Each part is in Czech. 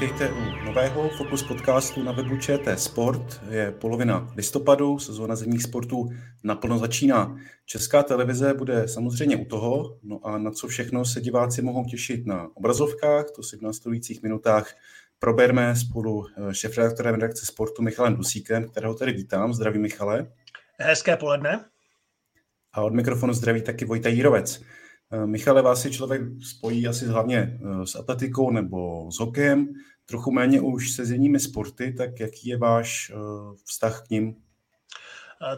vítejte u nového Focus podcastu na webu ČT Sport. Je polovina listopadu, sezóna zimních sportů naplno začíná. Česká televize bude samozřejmě u toho, no a na co všechno se diváci mohou těšit na obrazovkách, to si v následujících minutách proberme spolu eh, šefredaktorem redakce sportu Michalem Dusíkem, kterého tady vítám. Zdraví Michale. Hezké poledne. A od mikrofonu zdraví taky Vojta Jírovec. Eh, Michale, vás si člověk spojí asi hlavně eh, s atletikou nebo s hokejem, trochu méně už se zimními sporty, tak jaký je váš vztah k ním?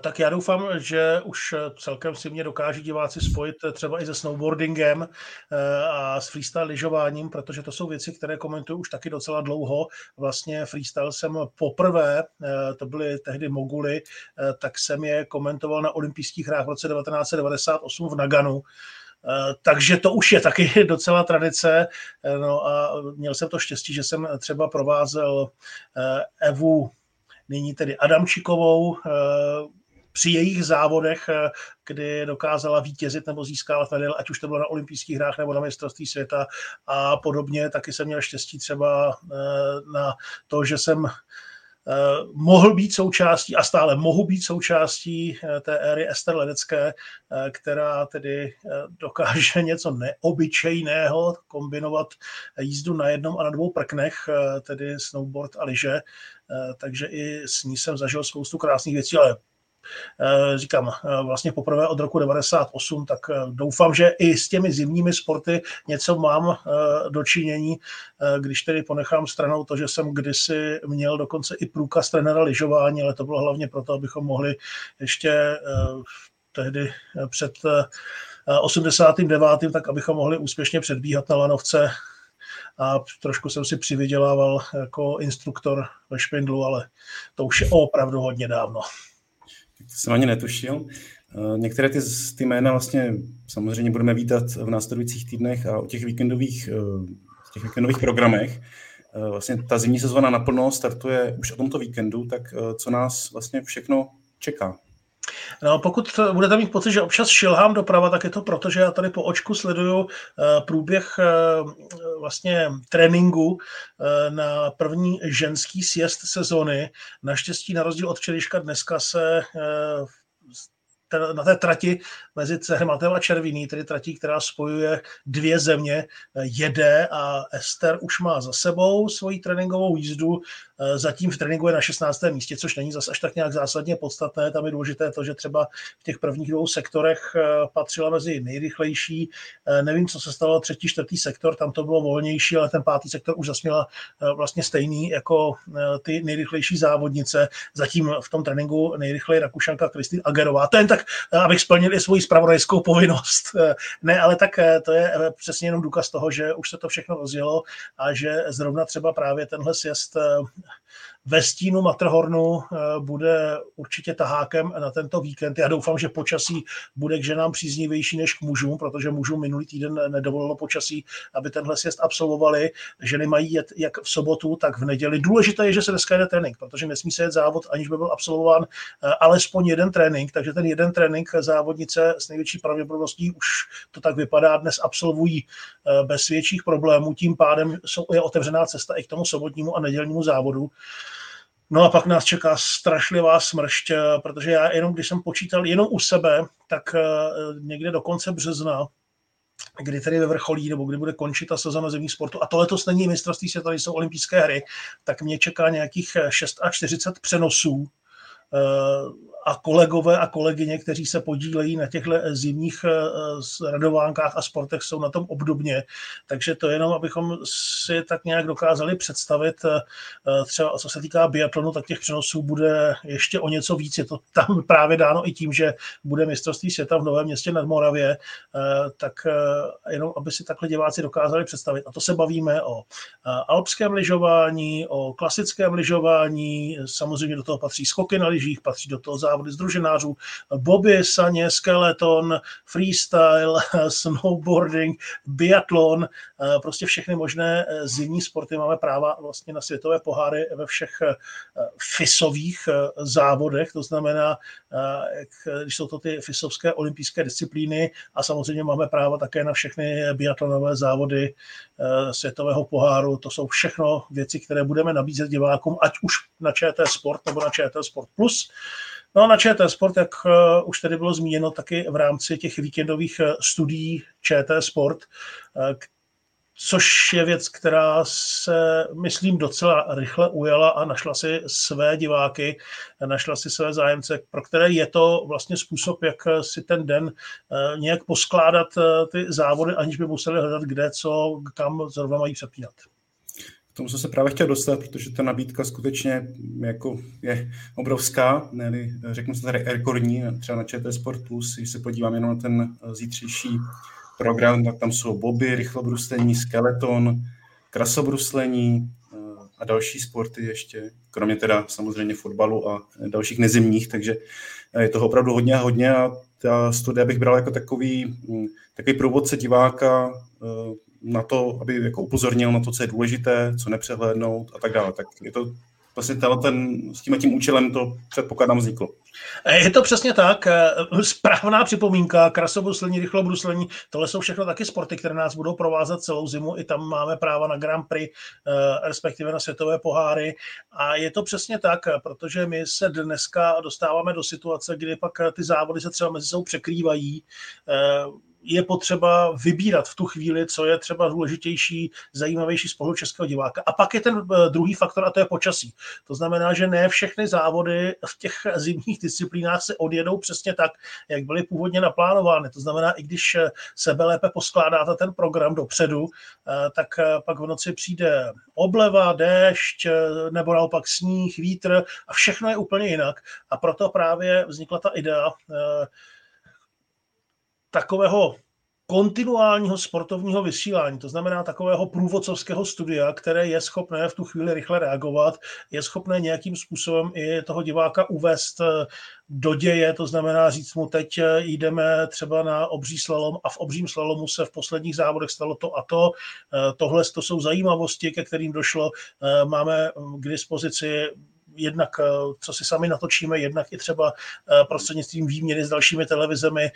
Tak já doufám, že už celkem si mě dokáží diváci spojit třeba i se snowboardingem eh, a s freestyle lyžováním, protože to jsou věci, které komentuju už taky docela dlouho. Vlastně freestyle jsem poprvé, eh, to byly tehdy moguly, eh, tak jsem je komentoval na olympijských hrách v roce 1998 v Naganu. Takže to už je taky docela tradice. No a měl jsem to štěstí, že jsem třeba provázel Evu nyní tedy Adamčikovou, eh, při jejich závodech, eh, kdy dokázala vítězit nebo získávat medaile, ať už to bylo na olympijských hrách nebo na mistrovství světa a podobně. Taky jsem měl štěstí třeba eh, na to, že jsem mohl být součástí a stále mohu být součástí té éry Ester Ledecké, která tedy dokáže něco neobyčejného kombinovat jízdu na jednom a na dvou prknech, tedy snowboard a lyže. Eh, takže i s ní jsem zažil spoustu krásných věcí, ale eh, říkám, eh, vlastně poprvé od roku 98, tak doufám, že i s těmi zimními sporty něco mám dočinění, když tedy ponechám stranou to, že jsem kdysi měl dokonce i průkaz trenéra lyžování, ale to bylo hlavně proto, abychom mohli ještě tehdy před 89. tak abychom mohli úspěšně předbíhat na lanovce a trošku jsem si přivydělával jako instruktor ve Špindlu, ale to už je opravdu hodně dávno. Jsem ani netušil. Eh, některé ty, ty jména vlastně samozřejmě budeme vítat v následujících týdnech a o těch víkendových, eh, těch víkendových programech. Eh, vlastně ta zimní sezóna naplno startuje už o tomto víkendu, tak co nás vlastně všechno čeká? No, pokud budete mít pocit, že občas šilhám doprava, tak je to proto, že já tady po očku sleduju eh, průběh eh, vlastně tréninku eh, na první ženský sjezd sezony. Naštěstí na rozdíl od včerejška dneska se na té trati mezi Cehmatem a Červiný, tedy tratí, která spojuje dvě země, jede a Ester už má za sebou svoji tréninkovou jízdu Eh, zatím v tréninku je na 16. místě, což není zase až tak nějak zásadně podstatné. Tam je důležité to, že třeba v těch prvních dvou sektorech eh, patřila mezi nejrychlejší. Eh, nevím, co se stalo třetí, čtvrtý sektor, tam to bylo volnější, ale ten pátý sektor už zasměla vlastně stejný jako ty nejrychlejší závodnice. Zatím v tom tréninku nejrychleji Rakušanka Kristýn Agerová. To jen tak, abych splnil i svoji spravodajskou povinnost. Ne, ale tak to je přesně jenom důkaz toho, že už se to všechno rozjelo a že zrovna třeba právě tenhle sjezd ve stínu Matrhornu eh, bude určitě tahákem na tento víkend. Já doufám, že počasí bude k ženám příznivější než k mužům, protože mužům minulý týden nedovolilo počasí, aby tenhle sjezd absolvovali. Ženy mají jet jak v sobotu, tak v neděli. Důležité je, že se dneska jede trénink, protože nesmí se jet závod, aniž by byl absolvován eh, alespoň jeden trénink. Takže ten jeden trénink závodnice s největší pravděpodobností už to tak vypadá, dnes absolvují eh, bez větších problémů. Tím pádem je otevřená cesta i k tomu sobotnímu a nedělnímu závodu. No a pak nás čeká strašlivá smršť, eh, protože já jenom, když jsem počítal jenom u sebe, tak eh, někde do konce března kdy tedy ve vrcholí, nebo kdy bude končit ta sezona zemních sportu. A to letos není mistrovství světa, tady jsou olympijské hry, tak mě čeká nějakých 46 přenosů a kolegové a kolegyně, kteří se podílejí na těchto zimních eh, radovánkách a sportech, jsou na tom obdobně. Takže to jenom, abychom si tak nějak dokázali představit, eh, třeba co se týká biatlonu, tak těch přenosů bude ještě o něco víc. Je to tam právě dáno i tím, že bude mistrovství světa v Novém městě nad Moravě, eh, tak jenom, aby si takhle diváci dokázali představit. A to se bavíme o alpském lyžování, o klasickém lyžování, samozřejmě do toho patří skoky na lyžích, patří do toho závody združenářů, boby, saně, skeleton, freestyle, snowboarding, biatlon, prostě všechny možné zimní sporty. Máme práva vlastně na světové poháry ve všech FISových závodech, to znamená, když jsou to ty FISovské olympijské disciplíny a samozřejmě máme práva také na všechny biatlonové závody světového poháru, to jsou všechno věci, které budeme nabízet divákům, ať už na ČT Sport nebo na ČT Sport Plus. No a na ČT Sport, jak uh, už tady bylo zmíněno, taky v rámci těch víkendových uh, studií ČT Sport, uh, což je věc, která se, myslím, docela rychle ujala a našla si své diváky, našla si své zájemce, pro které je to vlastně způsob, jak si ten den nějak poskládat ty závody, aniž by museli hledat kde, co, kam zrovna mají přepínat. K tomu jsem se právě chtěl dostat, protože ta nabídka skutečně jako je obrovská, ne řeknu se tady rekordní, třeba na ČT Sport Plus, když se podívám jenom na ten zítřejší program, tak tam jsou boby, rychlobruslení, skeleton, krasobruslení eh, a další sporty ještě, kromě teda samozřejmě fotbalu a dalších nezimních, takže je toho opravdu hodně a hodně a ta studie bych bral jako takový, hm, takový průvodce diváka eh, na to, aby jako upozornil na to, co je důležité, co nepřehlédnout a tak dále. Tak je to vlastně ten, s tím tím účelem to předpokládám vzniklo. Je to přesně tak. Správná připomínka, krasobruslení, rychlobruslení, tohle jsou všechno taky sporty, které nás budou provázet celou zimu. I tam máme práva na Grand Prix, eh, respektive na světové poháry. A je to přesně tak, protože my se dneska dostáváme do situace, kdy pak ty závody se třeba mezi sebou překrývají eh, je potřeba vybírat v tu chvíli, co je třeba důležitější, zajímavější z pohledu českého diváka. A pak je ten eh, druhý faktor, a to je počasí. To znamená, že ne všechny závody v těch zimních disciplínách se odjedou přesně tak, jak byly původně naplánovány. To znamená, i když eh, sebe lépe poskládáte ten program dopředu, eh, tak pak v noci přijde obleva, déšť, nebo naopak sníh, vítr a všechno je úplně jinak. A proto právě vznikla ta idea takového kontinuálního sportovního vysílání, to znamená takového průvodcovského studia, které je schopné v tu chvíli rychle reagovat, je schopné nějakým způsobem i toho diváka uvést eh, do děje, to znamená říct mu, teď eh, jdeme třeba na obří slalom a v obřím slalomu se v posledních závodech stalo to a to. Eh, tohle to jsou zajímavosti, ke kterým došlo. Máme k dispozici jednak eh, co si sami natočíme, jednak i třeba eh, prostřednictvím výměny s dalšími televizemi,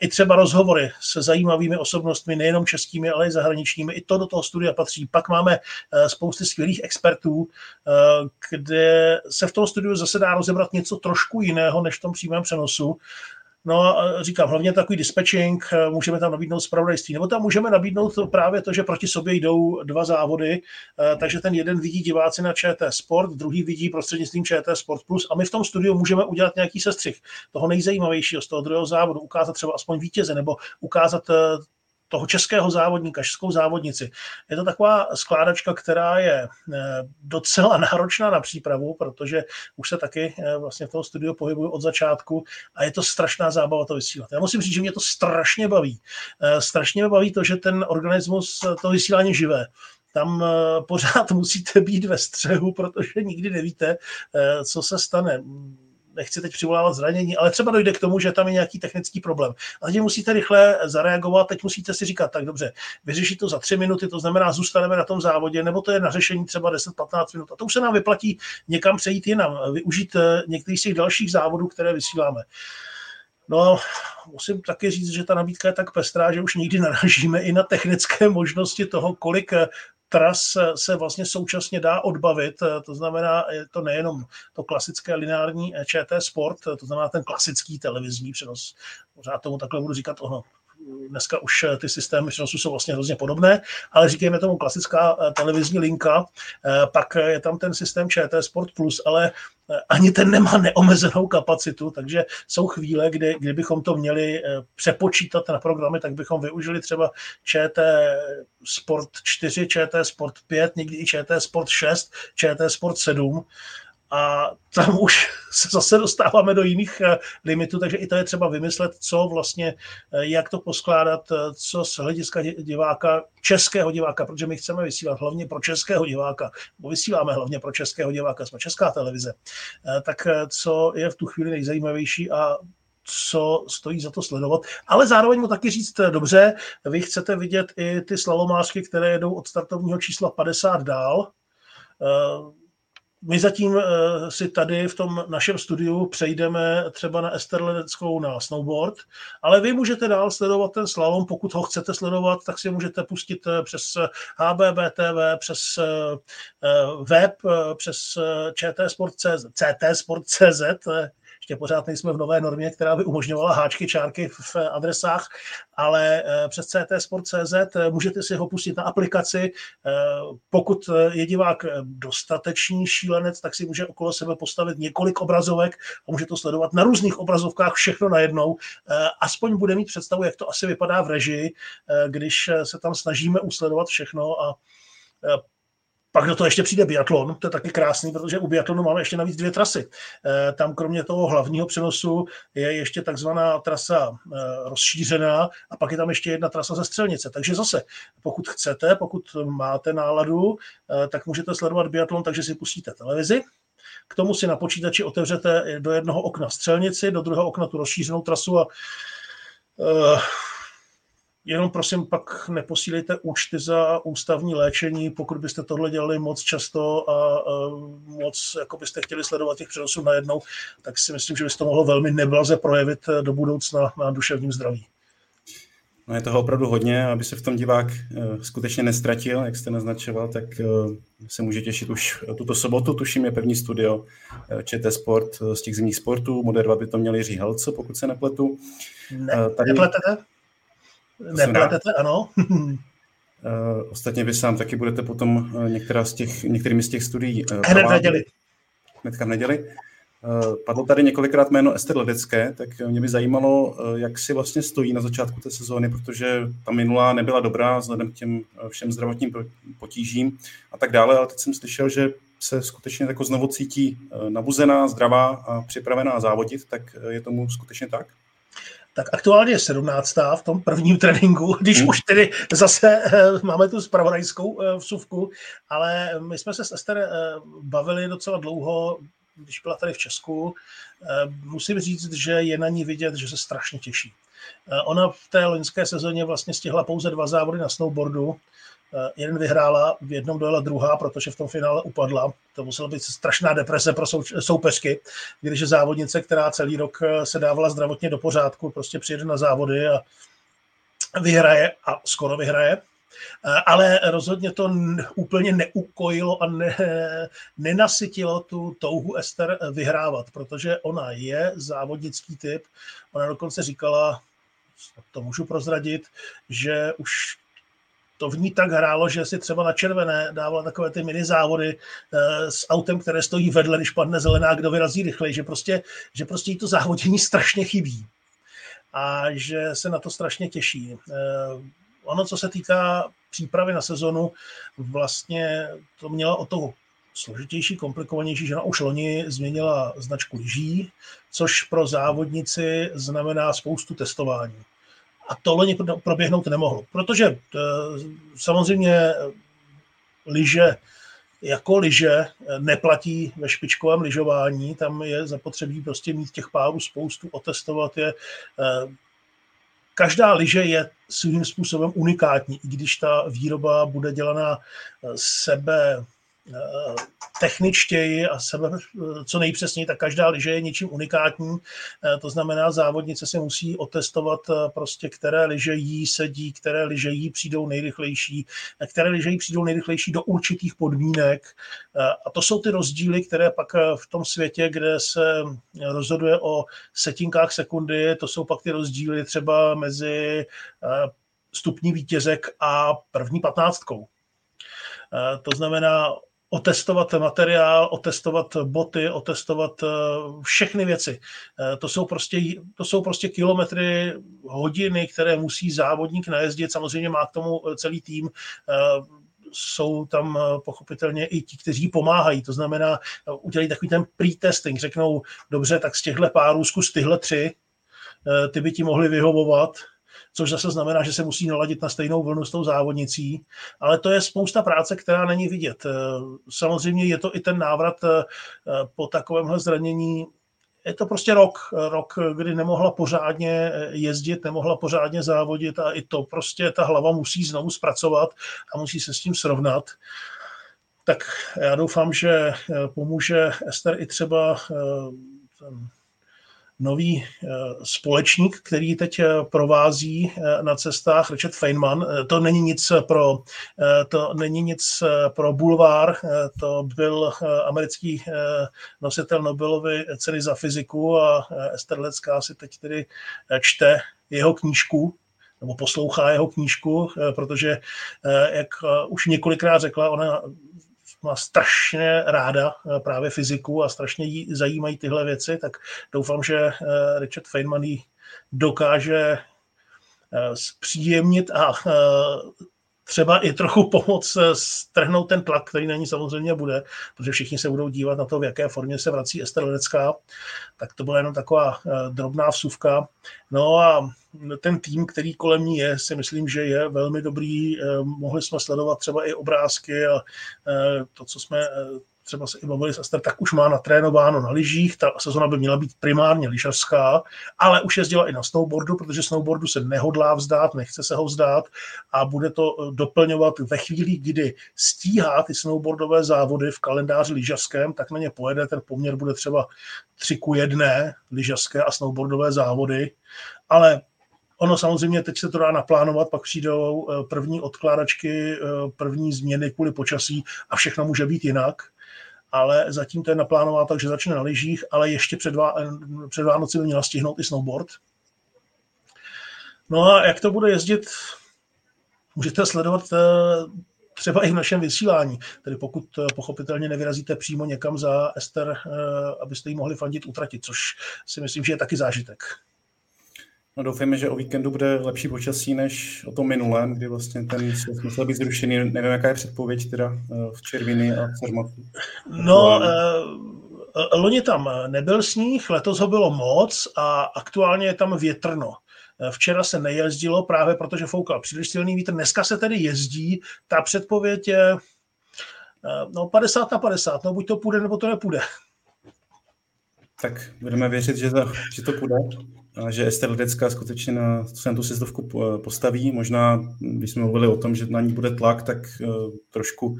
i třeba rozhovory se zajímavými osobnostmi, nejenom českými, ale i zahraničními. I to do toho studia patří. Pak máme eh, spousty skvělých expertů, kde se v tom studiu zase dá rozebrat něco trošku jiného než v tom přímém přenosu. No a říkám, hlavně takový dispatching, eh, můžeme tam nabídnout zpravodajství, nebo tam můžeme nabídnout právě to, že proti sobě jdou dva závody, eh, takže ten jeden vidí diváci na ČT Sport, druhý vidí prostřednictvím ČT Sport Plus a my v tom studiu můžeme udělat nějaký sestřih toho nejzajímavějšího z toho druhého závodu, ukázat třeba aspoň vítěze nebo ukázat eh, toho českého závodníka, českou závodnici. Je to taková skládačka, která je eh, docela náročná na přípravu, protože už se taky eh, vlastně v toho studiu pohybuju od začátku a je to strašná zábava to vysílat. Já musím říct, že mě to strašně baví. Eh, strašně mě baví to, že ten organismus, to vysílání živé, tam pořád musíte být ve střehu, protože nikdy nevíte, co se stane nechci teď přivolávat zranění, ale třeba dojde k tomu, že tam je nějaký technický problém. A teď musíte rychle zareagovat, teď musíte si říkat, tak dobře, vyřešit to za tři minuty, to znamená, zůstaneme na tom závodě, nebo to je na řešení třeba 10-15 minut. A to už se nám vyplatí někam přejít jinam, využít eh, některých z těch dalších závodů, které vysíláme. No, musím taky říct, že ta nabídka je tak pestrá, že už nikdy narážíme i na technické možnosti toho, kolik eh, tras se vlastně současně dá odbavit, to znamená, je to nejenom to klasické lineární ČT Sport, to znamená ten klasický televizní přenos, pořád tomu takhle budu říkat ono, dneska už ty systémy přenosu jsou vlastně hrozně podobné, ale říkejme tomu klasická televizní linka, pak je tam ten systém ČT Sport Plus, ale ani ten nemá neomezenou kapacitu, takže jsou chvíle, kdy, kdybychom to měli eh, přepočítat na programy, tak bychom využili třeba ČT Sport 4, ČT Sport 5, někdy i ČT Sport 6, ČT Sport 7 a tam už se zase dostáváme do jiných limitů, takže i to je třeba vymyslet, co vlastně, jak to poskládat, co z hlediska diváka, českého diváka, protože my chceme vysílat hlavně pro českého diváka, bo vysíláme hlavně pro českého diváka, jsme česká televize, tak co je v tu chvíli nejzajímavější a co stojí za to sledovat, ale zároveň mu taky říct, eh, dobře, vy chcete vidět i ty slalomářky, které jedou od startovního čísla 50 dál. Eh, my zatím eh, si tady v tom našem studiu přejdeme třeba na Esterledeckou na snowboard, ale vy můžete dál sledovat ten slalom, pokud ho chcete sledovat, tak si můžete pustit přes HBBTV, přes web, přes čtsport.cz, ctsport.cz, ještě pořád nejsme v nové normě, která by umožňovala háčky, čárky v adresách, ale eh, přes ctsport.cz eh, můžete si ho pustit na aplikaci. Eh, pokud je divák dostatečný šílenec, tak si může okolo sebe postavit několik obrazovek a může to sledovat na různých obrazovkách všechno najednou. Aspoň bude mít představu, jak to asi vypadá v režii, když se tam snažíme usledovat všechno a pak do toho ještě přijde biatlon, to je taky krásný, protože u biatlonu máme ještě navíc dvě trasy. Eh, tam kromě toho hlavního přenosu je ještě takzvaná trasa eh, rozšířená a pak je tam ještě jedna trasa ze střelnice. Takže zase, pokud chcete, pokud máte náladu, eh, tak můžete sledovat biatlon, takže si pustíte televizi, k tomu si na počítači otevřete do jednoho okna střelnici, do druhého okna tu rozšířenou trasu a Jenom prosím, pak neposílejte účty za ústavní léčení, pokud byste tohle dělali moc často a, moc jako byste chtěli sledovat těch přenosů najednou, tak si myslím, že by se to mohlo velmi neblaze projevit do budoucna na duševním zdraví. No je toho opravdu hodně, aby se v tom divák uh, skutečně nestratil, jak jste naznačoval, tak uh, se může těšit už tuto sobotu, tuším je první studio uh, ČT Sport z těch zimních sportů, moderovat by to měl Jiří Helco, pokud se nepletu. Ne, tady... Nepletete? Nepletete, ano. Uh, ostatně vy sám taky budete potom uh, některá z těch, některými z těch studií. Uh, Hned v neděli. Hnedka v neděli. Padlo tady několikrát jméno Ester Ledecké, tak mě by zajímalo, jak si vlastně stojí na začátku té sezóny, protože ta minulá nebyla dobrá vzhledem k těm všem zdravotním potížím a tak dále, ale teď jsem slyšel, že se skutečně jako znovu cítí nabuzená, zdravá a připravená závodit, tak je tomu skutečně tak? Tak aktuálně je 17. v tom prvním tréninku, když hmm. už tedy zase eh, máme tu spravodajskou eh, vsuvku, ale my jsme se s Ester eh, bavili docela dlouho, když byla tady v Česku. Musím říct, že je na ní vidět, že se strašně těší. Ona v té loňské sezóně vlastně stihla pouze dva závody na snowboardu, Eh, jeden vyhrála, v jednom dojela druhá, protože v tom finále upadla. To musela být strašná deprese pro soupeřky, když závodnice, která celý rok eh, se dávala zdravotně do pořádku, prostě přijede na závody a vyhraje a skoro vyhraje. Eh, ale rozhodně to úplně neukojilo a ne, nenasytilo tu touhu Ester vyhrávat, protože ona je závodnický typ. Ona dokonce říkala, to můžu prozradit, že už to v ní tak hrálo, že si třeba na červené dávala takové ty mini závody eh, s autem, které stojí vedle, když padne zelená, kdo vyrazí rychleji, že prostě, že prostě jí to závodění strašně chybí a že se na to strašně těší. Eh, ono, co se týká přípravy na sezonu, vlastně to mělo o to složitější, komplikovanější, že ona už loni změnila značku lyží, což pro závodnici znamená spoustu testování a to loni proběhnout nemohlo, protože eh, samozřejmě lyže jako lyže eh, neplatí ve špičkovém lyžování, tam je zapotřebí prostě mít těch párů spoustu, otestovat je. Eh, každá lyže je svým způsobem unikátní, i když ta výroba bude dělaná sebe techničtěji a sebe co nejpřesněji, tak každá liže je něčím unikátní. To znamená, závodnice si musí otestovat prostě, které liže jí sedí, které liže jí přijdou nejrychlejší, které liže jí přijdou nejrychlejší do určitých podmínek. A to jsou ty rozdíly, které pak v tom světě, kde se rozhoduje o setinkách sekundy, to jsou pak ty rozdíly třeba mezi stupní vítězek a první patnáctkou. To znamená, otestovat materiál, otestovat boty, otestovat eh, všechny věci. Eh, to jsou prostě, to jsou prostě kilometry, hodiny, které musí závodník najezdit. Samozřejmě má k tomu celý tým. Eh, jsou tam pochopitelně i ti, kteří pomáhají. To znamená, udělají takový ten pre-testing, řeknou, dobře, tak z těchto párů zkus tyhle tři, ty by ti mohly vyhovovat, což zase znamená, že se musí naladit na stejnou vlnu s tou závodnicí, ale to je spousta práce, která není vidět. Samozřejmě je to i ten návrat po takovémhle zranění je to prostě rok, rok, kdy nemohla pořádně jezdit, nemohla pořádně závodit a i to prostě ta hlava musí znovu zpracovat a musí se s tím srovnat. Tak já doufám, že pomůže Ester i třeba eh, ten nový eh, společník, který teď eh, provází eh, na cestách, Richard Feynman. To není nic pro, to není nic pro bulvár, to byl americký nositel Nobelovy ceny za fyziku a Ester Lecká si teď tedy čte jeho knížku, nebo poslouchá jeho knížku, protože, jak už několikrát řekla, ona má strašně ráda eh, právě fyziku a strašně jí zajímají tyhle věci, tak doufám, že eh, Richard Feynman jí dokáže eh, zpříjemnit a třeba i trochu pomoct strhnout ten tlak, který na ní samozřejmě bude, protože všichni se budou dívat na to, v jaké formě se vrací Ester Ledecká. Tak to byla jenom taková drobná vsuvka. No a ten tým, který kolem ní je, si myslím, že je velmi dobrý. Eh, mohli jsme sledovat třeba i obrázky a eh, to, co jsme eh, třeba se i bavili s Aster, tak už má natrénováno na lyžích, ta sezona by měla být primárně lyžařská, ale už jezdila i na snowboardu, protože snowboardu se nehodlá vzdát, nechce se ho vzdát a bude to doplňovat ve chvíli, kdy stíhá ty snowboardové závody v kalendáři lyžařském, tak na ně pojede, ten poměr bude třeba 3 ku 1 lyžařské a snowboardové závody, ale Ono samozřejmě teď se to dá naplánovat, pak přijdou eh, první odkládačky, eh, první změny kvůli počasí a všechno může být jinak. Ale zatím to je naplánováno tak, že začne na lyžích, ale ještě před, Vá- před Vánoci by měla stihnout i snowboard. No a jak to bude jezdit, můžete sledovat eh, třeba i v našem vysílání. Tedy pokud pochopitelně nevyrazíte přímo někam za Ester, abyste ji mohli fandit utratit, což si myslím, že je taky zážitek. No doufejme, že o víkendu bude lepší počasí než o tom minulém, kdy vlastně ten svět musel být zrušený. Nevím, jaká je předpověď teda eh, v Červiny a Cermatu. No, uh, loni tam nebyl sníh, letos ho bylo moc a aktuálně je tam větrno. Včera se nejezdilo právě protože foukal příliš silný vítr. Dneska se tedy jezdí. Ta předpověď je no 50 na 50. No buď to půjde, nebo to nepůjde. Tak budeme věřit, že to, že to půjde a že Ester Ledecká skutečně na, na tu sjezdovku postaví. Možná, když jsme mluvili o tom, že na ní bude tlak, tak uh, trošku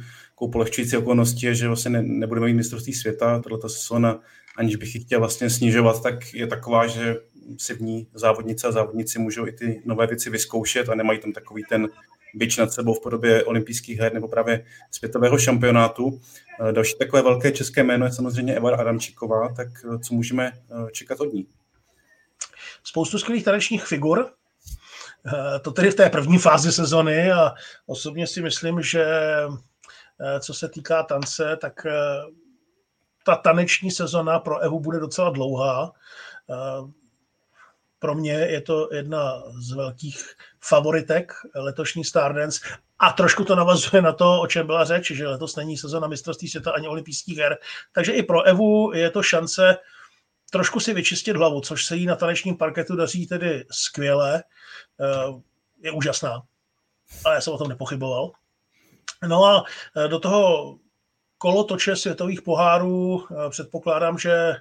polehčující okolnosti je, že vlastně ne, nebudeme mít mistrovství světa. Tato sezóna, aniž bych ji chtěl vlastně snižovat, tak je taková, že si v ní závodnice a závodníci můžou i ty nové věci vyzkoušet a nemají tam takový ten byč nad sebou v podobě olympijských her nebo právě světového šampionátu. Další takové velké české jméno je samozřejmě Eva Adamčíková, tak co můžeme čekat od ní? spoustu skvělých tanečních figur, eh, to tedy v té první fázi sezony a osobně si myslím, že eh, co se týká tance, tak eh, ta taneční sezona pro Evu bude docela dlouhá. Pro mě je to jedna z velkých favoritek letošní Stardance a trošku to navazuje na to, o čem byla řeč, že letos není sezona mistrovství světa ani olympijských her. Takže i pro Evu je to šance trošku si vyčistit hlavu, což se jí na tanečním parketu daří tedy skvěle. Eh, je úžasná, ale já jsem o tom nepochyboval. No a eh, do toho kolotoče světových pohárů eh, předpokládám, že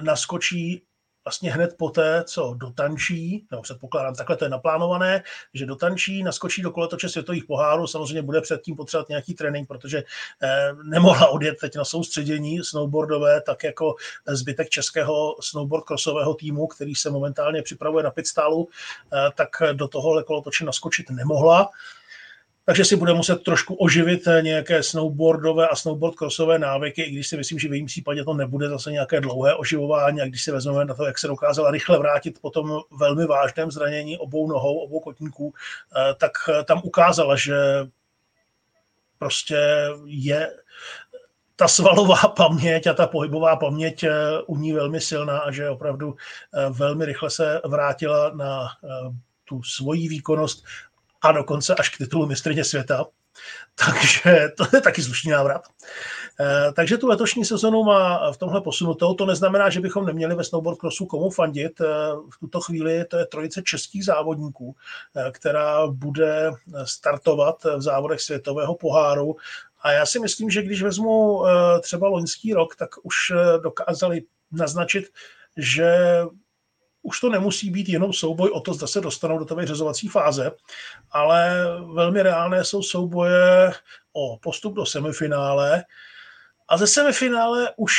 naskočí vlastně hned poté, co dotančí, nebo předpokládám, takhle to je naplánované, že dotančí, naskočí do koletoče světových pohárů, samozřejmě bude předtím potřebovat nějaký trénink, protože eh, nemohla odjet teď na soustředění snowboardové, tak jako zbytek českého snowboard crossového týmu, který se momentálně připravuje na pitstálu, eh, tak do tohohle kolotoče naskočit nemohla takže si bude muset trošku oživit eh, nějaké snowboardové a snowboard crossové návyky, i když si myslím, že v jejím případě to nebude zase nějaké dlouhé oživování, a když si vezmeme na to, jak se dokázala rychle vrátit po tom velmi vážném zranění obou nohou, obou kotníků, eh, tak eh, tam ukázala, že prostě je ta svalová paměť a ta pohybová paměť u ní velmi silná a že opravdu velmi rychle se vrátila na tu svoji výkonnost a dokonce až k titulu mistrně světa. Takže to je taky slušný návrat. Eh, takže tu letošní sezonu má v tomhle posunutou. To neznamená, že bychom neměli ve snowboard crossu komu fandit. Eh, v tuto chvíli to je trojice českých závodníků, eh, která bude startovat v závodech světového poháru. A já si myslím, že když vezmu třeba loňský rok, tak už dokázali naznačit, že už to nemusí být jenom souboj o to, zda se dostanou do té vyřazovací fáze, ale velmi reálné jsou souboje o postup do semifinále, a ze semifinále už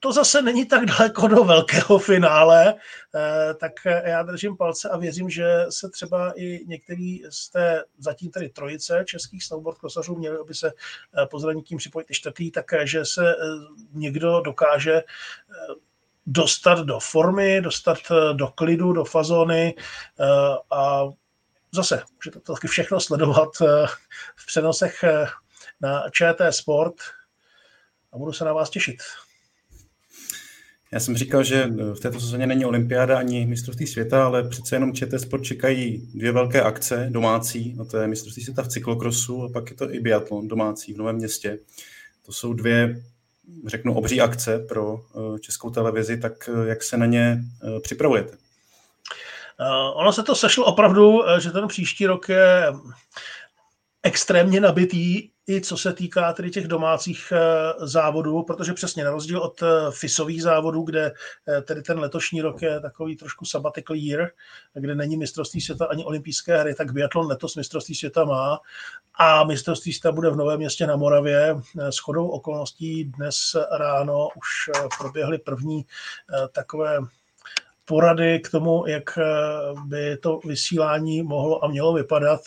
to zase není tak daleko do velkého finále, eh, tak já držím palce a věřím, že se třeba i některý z té zatím tedy trojice českých snowboard krosařů měli, aby se eh, po zranění připojit i čtvrtý, takže se eh, někdo dokáže dostat do formy, dostat do klidu, do fazony a zase můžete to taky všechno sledovat v přenosech na ČT Sport, a budu se na vás těšit. Já jsem říkal, že v této sezóně není olympiáda ani mistrovství světa, ale přece jenom ČT Sport čekají dvě velké akce domácí, a to je mistrovství světa v cyklokrosu a pak je to i biatlon domácí v Novém městě. To jsou dvě, řeknu, obří akce pro eh, českou televizi, tak eh, jak se na ně eh, připravujete? Ono se to sešlo opravdu, že ten příští rok je extrémně nabitý i co se týká tedy těch domácích eh, závodů, protože přesně na rozdíl od eh, FISových závodů, kde eh, tedy ten letošní rok je takový trošku sabbatical year, kde není mistrovství světa ani olympijské hry, tak biatlon letos mistrovství světa má a mistrovství světa bude v Novém městě na Moravě. S chodou okolností dnes ráno už proběhly první takové porady k tomu, jak eh, by to vysílání mohlo a mělo vypadat.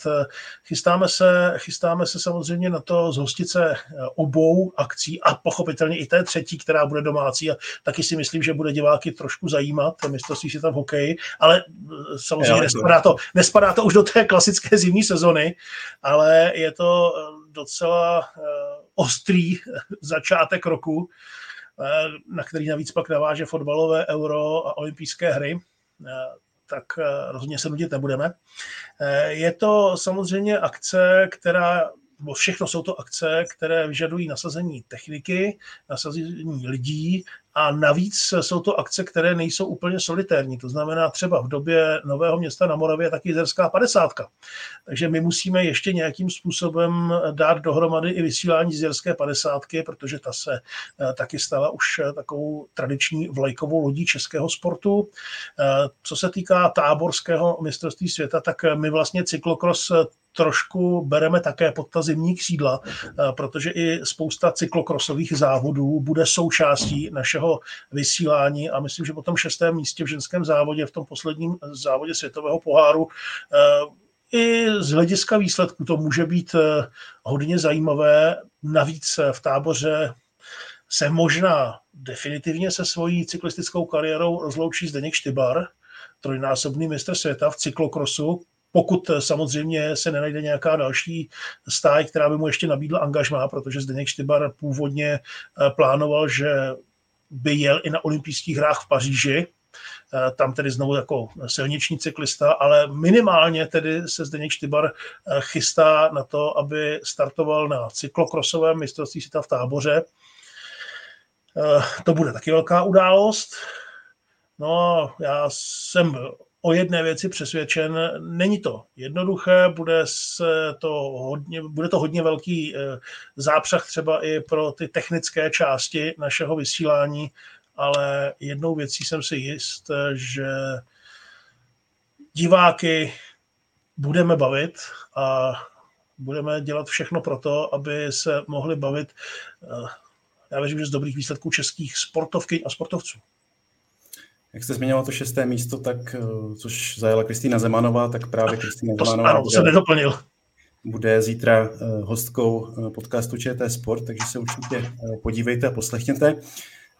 Chystáme se, chystáme se samozřejmě na to zhostit se eh, obou akcí a pochopitelně i té třetí, která bude domácí a taky si myslím, že bude diváky trošku zajímat, mistrovství si tam hokej, ale eh, samozřejmě jo, nespadá, to, nespadá to už do té klasické zimní sezony, ale je to docela ostrý začátek roku, na který navíc pak naváže fotbalové euro a olympijské hry, eh, tak eh, rozhodně se nudit nebudeme. Je to samozřejmě akce, která nebo všechno jsou to akce, které vyžadují nasazení techniky, nasazení lidí a navíc jsou to akce, které nejsou úplně solitérní. To znamená třeba v době Nového města na Moravě taky Jizerská 50. Takže my musíme ještě nějakým způsobem dát dohromady i vysílání z 50, protože ta se eh, taky stala už takovou tradiční vlajkovou lodí českého sportu. Eh, co se týká táborského mistrovství světa, tak my vlastně cyklokros trošku bereme také pod ta zimní křídla, eh, protože i spousta cyklokrosových závodů bude součástí našeho vysílání a myslím, že po tom šestém místě v ženském závodě, v tom posledním závodě světového poháru, eh, i z hlediska výsledku to může být eh, hodně zajímavé. Navíc v táboře se možná definitivně se svojí cyklistickou kariérou rozloučí Zdeněk Štybar, trojnásobný mistr světa v cyklokrosu, pokud eh, samozřejmě se nenajde nějaká další stáj, která by mu ještě nabídla angažmá, protože Zdeněk Štybar původně eh, plánoval, že by jel i na olympijských hrách v Paříži, eh, tam tedy znovu jako silniční cyklista, ale minimálně tedy se Zdeněk Štybar chystá na to, aby startoval na cyklokrosovém mistrovství světa v táboře. To bude taky velká událost. No, já jsem o jedné věci přesvědčen. Není to jednoduché, bude, se to hodně, bude to hodně velký eh, zápřah třeba i pro ty technické části našeho vysílání, ale jednou věcí jsem si jist, že diváky budeme bavit a budeme dělat všechno pro to, aby se mohli bavit, eh, já věřím, že z dobrých výsledků českých sportovky a sportovců. Jak jste zmiňoval to šesté místo, tak, eh, což zajela Kristýna Zemanová, tak právě Kristýna Zemanová ano, bude, nedoplnil. bude zítra eh, hostkou eh, podcastu ČT Sport, takže se určitě podívejte a poslechněte.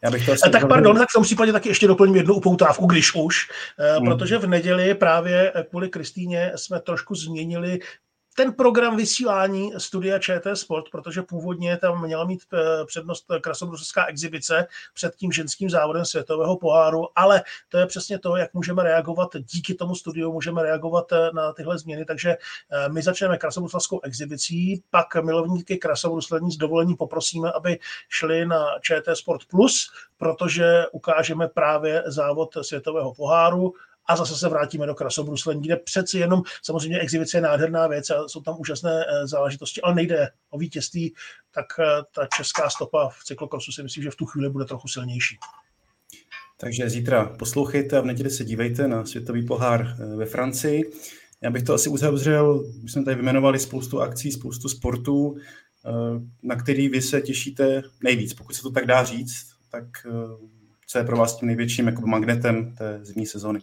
Já bych to asi tak pardon, tak v tom případě taky ještě doplním jednu upoutávku, když už, hmm. protože v neděli právě kvůli Kristýně jsme trošku změnili ten program vysílání studia ČT Sport, protože původně tam měla mít eh, přednost krasobruselská exibice před tím ženským závodem světového poháru, ale to je přesně to, jak můžeme reagovat. Díky tomu studiu, můžeme reagovat eh, na tyhle změny, takže eh, my začneme krasobruselskou exibicí, pak milovníky krasobruslení s dovolení poprosíme, aby šli na ČT Sport Plus, protože ukážeme právě závod světového poháru, a zase se vrátíme do krasobruslení, kde přeci jenom samozřejmě exibice je nádherná věc a jsou tam úžasné eh, záležitosti, ale nejde o vítězství, tak eh, ta česká stopa v cyklokrosu si myslím, že v tu chvíli bude trochu silnější. Takže zítra poslouchejte a v neděli se dívejte na světový pohár eh, ve Francii. Já bych to asi uzavřel, my jsme tady vyjmenovali spoustu akcí, spoustu sportů, na který vy se těšíte nejvíc, pokud se to tak dá říct, tak co je pro vás tím největším jako magnetem té zimní sezóny?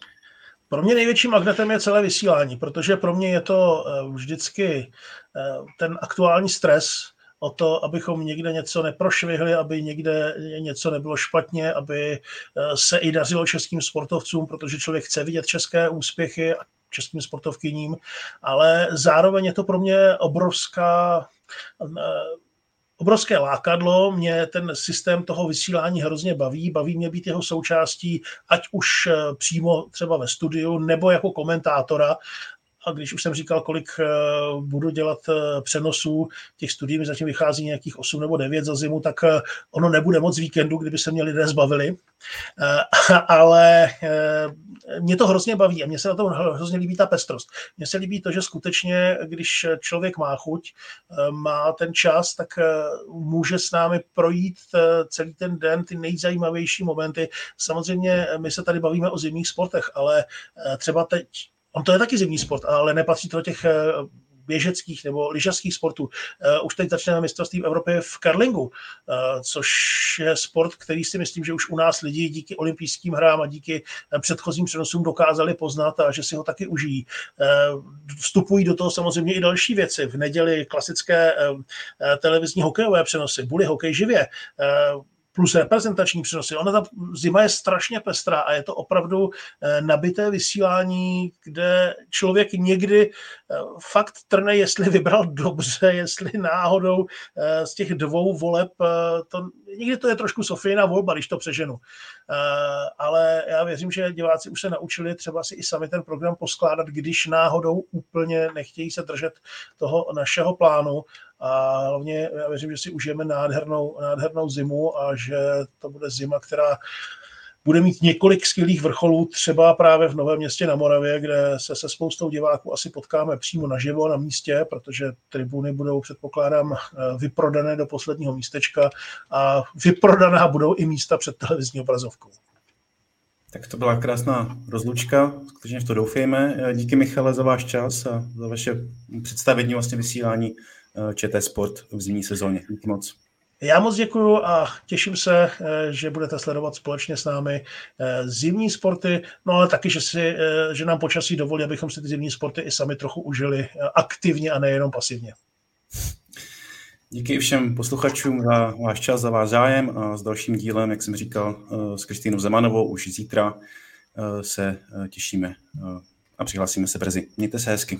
Pro mě největším magnetem je celé vysílání, protože pro mě je to eh, vždycky eh, ten aktuální stres o to, abychom někde něco neprošvihli, aby někde něco nebylo špatně, aby eh, se i dařilo českým sportovcům, protože člověk chce vidět české úspěchy a českým sportovkyním, ale zároveň je to pro mě obrovská obrovské lákadlo, mě ten systém toho vysílání hrozně baví, baví mě být jeho součástí, ať už eh, přímo třeba ve studiu, nebo jako komentátora, a když už jsem říkal, kolik eh, budu dělat eh, přenosů, těch studií mi zatím vychází nějakých 8 nebo 9 za zimu, tak ono nebude moc víkendu, kdyby se mě lidé zbavili. Ale mě to hrozně baví a mně se na tom hrozně líbí ta pestrost. Mně se líbí to, že skutečně, když člověk má chuť, eh, má ten čas, tak eh, může s námi projít eh, celý ten den ty nejzajímavější momenty. Samozřejmě my se tady bavíme o zimních sportech, ale třeba teď On to je taky zimní sport, ale nepatří to do těch běžeckých nebo lyžařských sportů. Uh, už teď začneme mistrovství v Evropě v karlingu, uh, což je sport, který si myslím, že už u nás lidi díky olympijským hrám a díky eh, předchozím přenosům dokázali poznat a že si ho taky užijí. Vstupují do toho samozřejmě i další věci. V neděli klasické televizní hokejové přenosy, buly hokej živě, plus reprezentační přenosy. Ona ta zima je strašně pestrá a je to opravdu eh, nabité vysílání, kde člověk někdy eh, fakt trne, jestli vybral dobře, jestli náhodou eh, z těch dvou voleb, to, někdy to je trošku Sofijina volba, když to přeženu. Ale já věřím, že diváci už se naučili třeba si i sami ten program poskládat, když náhodou úplně nechtějí se držet toho našeho plánu a hlavně já věřím, že si užijeme nádhernou, nádhernou zimu a že to bude zima, která bude mít několik skvělých vrcholů, třeba právě v Novém městě na Moravě, kde se se spoustou diváků asi potkáme přímo naživo na místě, protože tribuny budou, předpokládám, vyprodané do posledního místečka a vyprodaná budou i místa před televizní obrazovkou. Tak to byla krásná rozlučka, skutečně v to doufejme. Díky Michale za váš čas a za vaše představení vlastně vysílání Eh, ČT Sport v zimní sezóně. Díky moc. Já moc děkuji a těším se, eh, že budete sledovat společně s námi eh, zimní sporty, no ale taky, že, si, že nám počasí dovolí, abychom si ty zimní sporty i sami trochu užili aktivně a nejenom pasivně. Díky všem posluchačům za váš čas, za váš zájem a s dalším dílem, jak jsem říkal, s Kristýnou Zemanovou už zítra se těšíme a přihlásíme se brzy. Mějte se hezky.